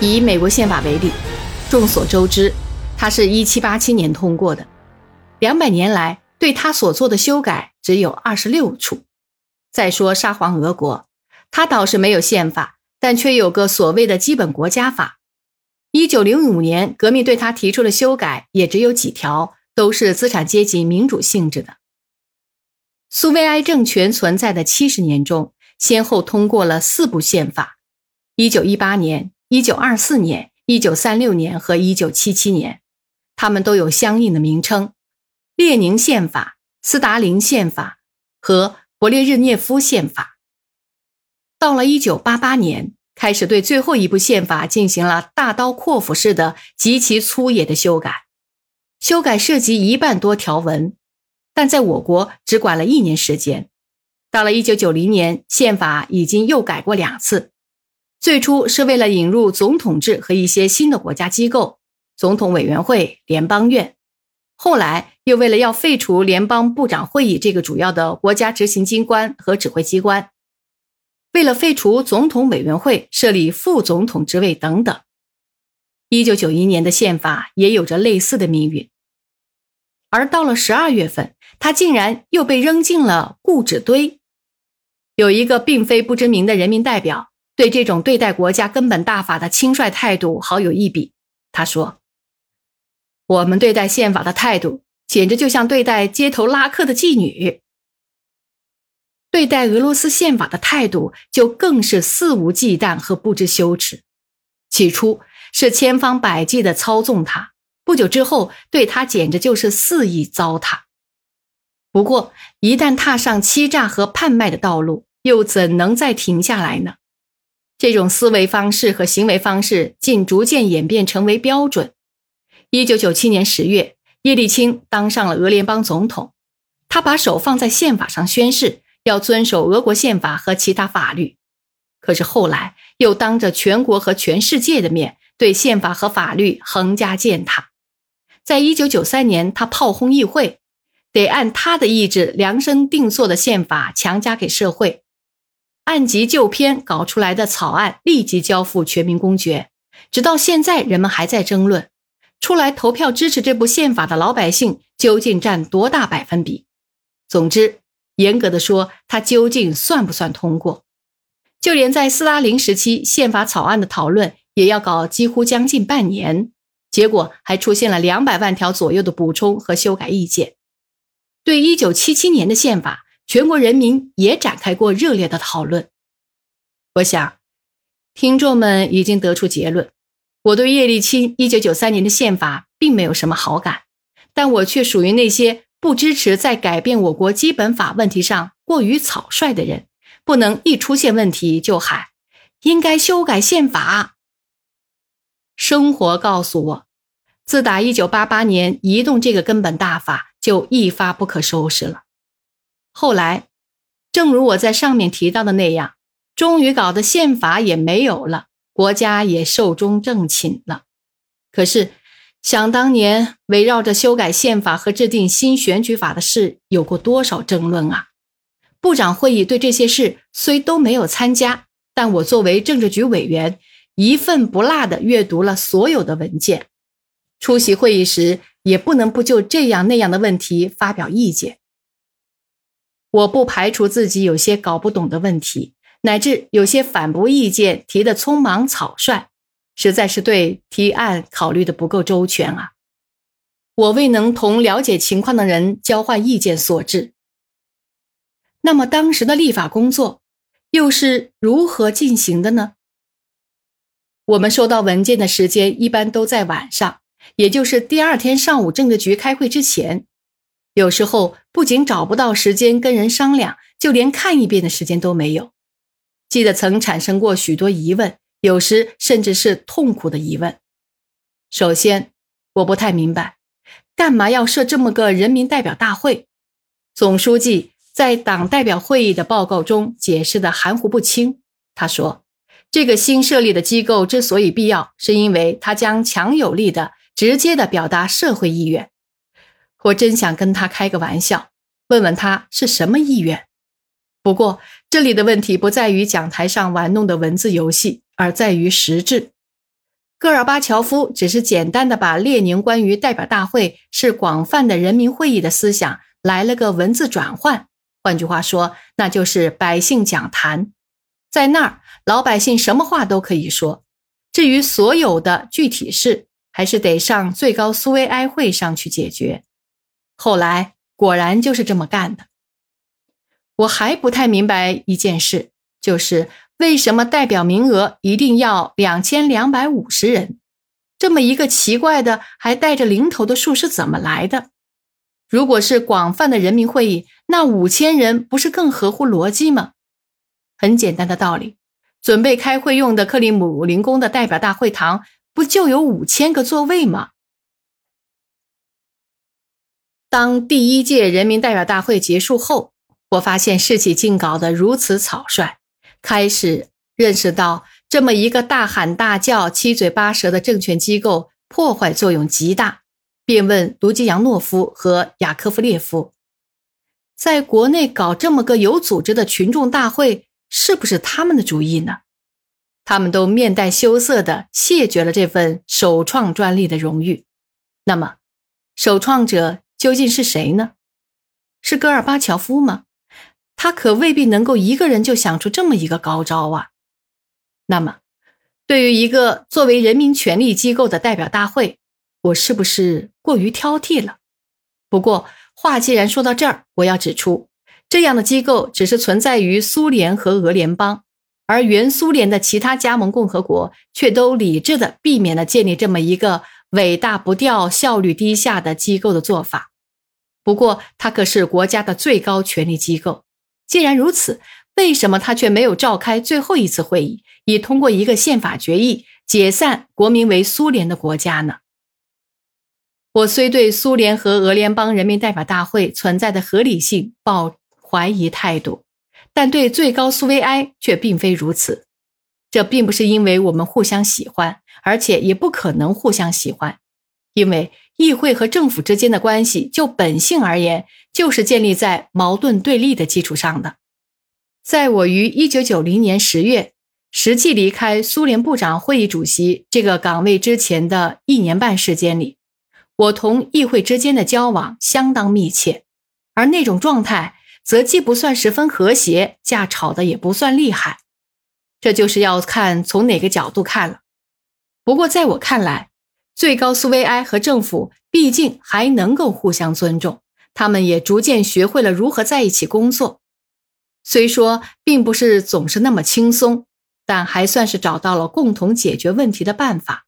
以美国宪法为例，众所周知，它是一七八七年通过的，两百年来对它所做的修改只有二十六处。再说沙皇俄国，它倒是没有宪法，但却有个所谓的基本国家法。一九零五年革命对他提出的修改也只有几条，都是资产阶级民主性质的。苏维埃政权存在的七十年中，先后通过了四部宪法：一九一八年。一九二四年、一九三六年和一九七七年，他们都有相应的名称：列宁宪法、斯大林宪法和勃列日涅夫宪法。到了一九八八年，开始对最后一部宪法进行了大刀阔斧式的、极其粗野的修改，修改涉及一半多条文，但在我国只管了一年时间。到了一九九零年，宪法已经又改过两次。最初是为了引入总统制和一些新的国家机构，总统委员会、联邦院；后来又为了要废除联邦部长会议这个主要的国家执行机关和指挥机关，为了废除总统委员会，设立副总统职位等等。一九九一年的宪法也有着类似的命运，而到了十二月份，它竟然又被扔进了固纸堆。有一个并非不知名的人民代表。对这种对待国家根本大法的轻率态度，好有一比。他说：“我们对待宪法的态度，简直就像对待街头拉客的妓女；对待俄罗斯宪法的态度，就更是肆无忌惮和不知羞耻。起初是千方百计的操纵他，不久之后，对他简直就是肆意糟蹋。不过，一旦踏上欺诈和叛卖的道路，又怎能再停下来呢？”这种思维方式和行为方式竟逐渐演变成为标准。一九九七年十月，叶利钦当上了俄联邦总统，他把手放在宪法上宣誓要遵守俄国宪法和其他法律。可是后来又当着全国和全世界的面对宪法和法律横加践踏。在一九九三年，他炮轰议会，得按他的意志量身定做的宪法强加给社会。按集旧篇搞出来的草案立即交付全民公决，直到现在，人们还在争论，出来投票支持这部宪法的老百姓究竟占多大百分比。总之，严格的说，它究竟算不算通过？就连在斯大林时期，宪法草案的讨论也要搞几乎将近半年，结果还出现了两百万条左右的补充和修改意见。对一九七七年的宪法。全国人民也展开过热烈的讨论。我想，听众们已经得出结论：我对叶利钦一九九三年的宪法并没有什么好感，但我却属于那些不支持在改变我国基本法问题上过于草率的人，不能一出现问题就喊应该修改宪法。生活告诉我，自打一九八八年移动这个根本大法，就一发不可收拾了。后来，正如我在上面提到的那样，终于搞得宪法也没有了，国家也寿终正寝了。可是，想当年围绕着修改宪法和制定新选举法的事，有过多少争论啊！部长会议对这些事虽都没有参加，但我作为政治局委员，一份不落地阅读了所有的文件。出席会议时，也不能不就这样那样的问题发表意见。我不排除自己有些搞不懂的问题，乃至有些反驳意见提的匆忙草率，实在是对提案考虑的不够周全啊！我未能同了解情况的人交换意见所致。那么当时的立法工作又是如何进行的呢？我们收到文件的时间一般都在晚上，也就是第二天上午政治局开会之前。有时候不仅找不到时间跟人商量，就连看一遍的时间都没有。记得曾产生过许多疑问，有时甚至是痛苦的疑问。首先，我不太明白，干嘛要设这么个人民代表大会？总书记在党代表会议的报告中解释的含糊不清。他说，这个新设立的机构之所以必要，是因为它将强有力的、直接的表达社会意愿。我真想跟他开个玩笑，问问他是什么意愿。不过这里的问题不在于讲台上玩弄的文字游戏，而在于实质。戈尔巴乔夫只是简单的把列宁关于代表大会是广泛的人民会议的思想来了个文字转换。换句话说，那就是百姓讲坛，在那儿老百姓什么话都可以说。至于所有的具体事，还是得上最高苏维埃会上去解决。后来果然就是这么干的。我还不太明白一件事，就是为什么代表名额一定要两千两百五十人？这么一个奇怪的还带着零头的数是怎么来的？如果是广泛的人民会议，那五千人不是更合乎逻辑吗？很简单的道理，准备开会用的克里姆林宫的代表大会堂。不就有五千个座位吗？当第一届人民代表大会结束后，我发现事情竟搞得如此草率，开始认识到这么一个大喊大叫、七嘴八舌的政权机构破坏作用极大，便问卢基扬诺夫和雅科夫列夫，在国内搞这么个有组织的群众大会，是不是他们的主意呢？他们都面带羞涩地谢绝了这份首创专利的荣誉。那么，首创者究竟是谁呢？是戈尔巴乔夫吗？他可未必能够一个人就想出这么一个高招啊。那么，对于一个作为人民权力机构的代表大会，我是不是过于挑剔了？不过，话既然说到这儿，我要指出，这样的机构只是存在于苏联和俄联邦。而原苏联的其他加盟共和国却都理智的避免了建立这么一个伟大不掉、效率低下的机构的做法。不过，它可是国家的最高权力机构。既然如此，为什么他却没有召开最后一次会议，以通过一个宪法决议解散国名为苏联的国家呢？我虽对苏联和俄联邦人民代表大会存在的合理性抱怀疑态度。但对最高苏维埃却并非如此，这并不是因为我们互相喜欢，而且也不可能互相喜欢，因为议会和政府之间的关系就本性而言，就是建立在矛盾对立的基础上的。在我于一九九零年十月实际离开苏联部长会议主席这个岗位之前的一年半时间里，我同议会之间的交往相当密切，而那种状态。则既不算十分和谐，架吵的也不算厉害，这就是要看从哪个角度看了。不过在我看来，最高苏维埃和政府毕竟还能够互相尊重，他们也逐渐学会了如何在一起工作。虽说并不是总是那么轻松，但还算是找到了共同解决问题的办法。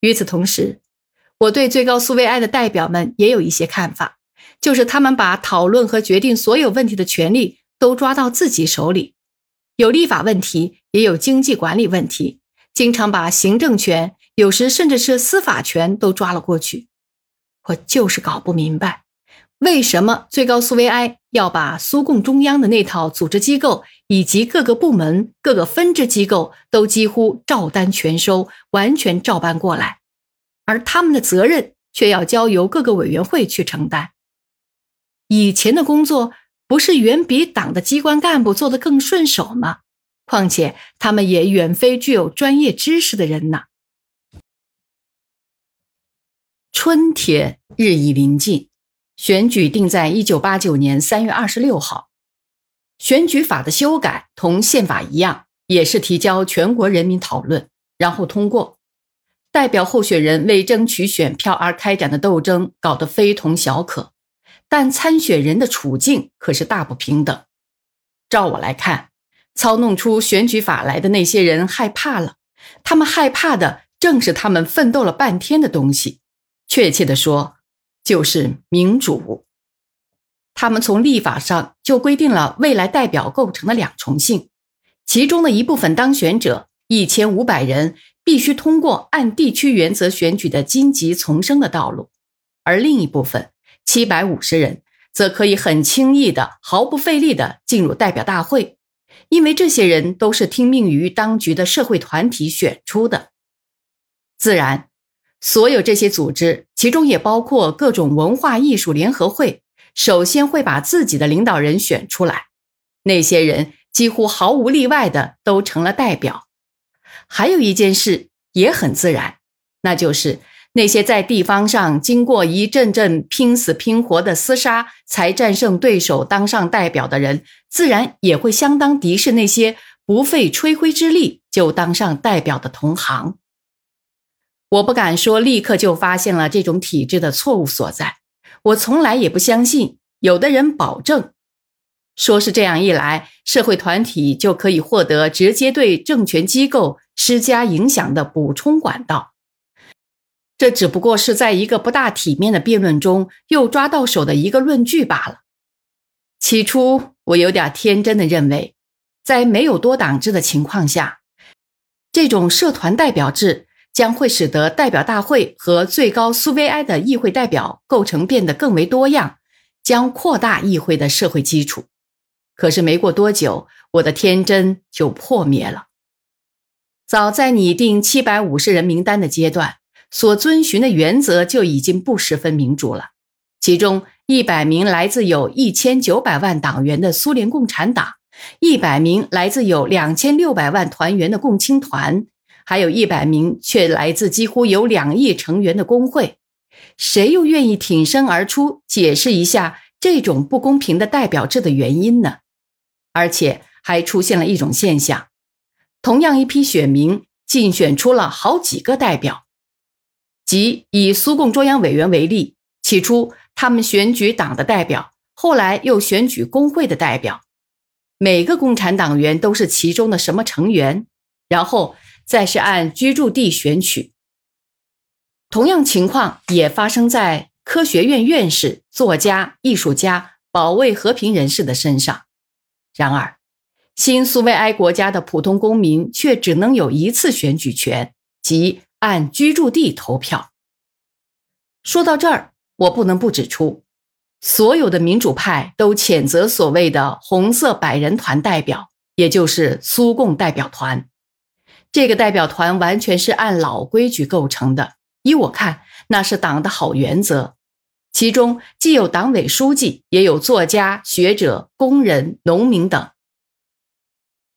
与此同时，我对最高苏维埃的代表们也有一些看法。就是他们把讨论和决定所有问题的权利都抓到自己手里，有立法问题，也有经济管理问题，经常把行政权，有时甚至是司法权都抓了过去。我就是搞不明白，为什么最高苏维埃要把苏共中央的那套组织机构以及各个部门、各个分支机构都几乎照单全收，完全照搬过来，而他们的责任却要交由各个委员会去承担。以前的工作不是远比党的机关干部做得更顺手吗？况且他们也远非具有专业知识的人呐。春天日益临近，选举定在一九八九年三月二十六号。选举法的修改同宪法一样，也是提交全国人民讨论，然后通过。代表候选人为争取选票而开展的斗争，搞得非同小可。但参选人的处境可是大不平等。照我来看，操弄出选举法来的那些人害怕了，他们害怕的正是他们奋斗了半天的东西，确切的说，就是民主。他们从立法上就规定了未来代表构成的两重性，其中的一部分当选者一千五百人必须通过按地区原则选举的荆棘丛生的道路，而另一部分。七百五十人则可以很轻易的、毫不费力的进入代表大会，因为这些人都是听命于当局的社会团体选出的。自然，所有这些组织，其中也包括各种文化艺术联合会，首先会把自己的领导人选出来。那些人几乎毫无例外的都成了代表。还有一件事，也很自然，那就是那些在地方上经过一阵阵拼死拼活的厮杀才战胜对手当上代表的人，自然也会相当敌视那些不费吹灰之力就当上代表的同行。我不敢说立刻就发现了这种体制的错误所在，我从来也不相信有的人保证。说是这样一来，社会团体就可以获得直接对政权机构施加影响的补充管道。这只不过是在一个不大体面的辩论中又抓到手的一个论据罢了。起初，我有点天真的认为，在没有多党制的情况下，这种社团代表制将会使得代表大会和最高苏维埃的议会代表构成变得更为多样，将扩大议会的社会基础。可是没过多久，我的天真就破灭了。早在拟定七百五十人名单的阶段，所遵循的原则就已经不十分民主了。其中，一百名来自有一千九百万党员的苏联共产党，一百名来自有两千六百万团员的共青团，还有一百名却来自几乎有两亿成员的工会，谁又愿意挺身而出解释一下这种不公平的代表制的原因呢？而且还出现了一种现象：同样一批选民竞选出了好几个代表，即以苏共中央委员为例，起初他们选举党的代表，后来又选举工会的代表，每个共产党员都是其中的什么成员，然后再是按居住地选取。同样情况也发生在科学院院士、作家、艺术家、保卫和平人士的身上。然而，新苏维埃国家的普通公民却只能有一次选举权，即按居住地投票。说到这儿，我不能不指出，所有的民主派都谴责所谓的“红色百人团”代表，也就是苏共代表团。这个代表团完全是按老规矩构成的，依我看，那是党的好原则。其中既有党委书记，也有作家、学者、工人、农民等。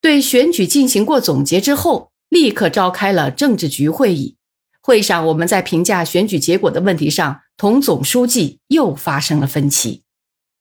对选举进行过总结之后，立刻召开了政治局会议。会上，我们在评价选举结果的问题上，同总书记又发生了分歧。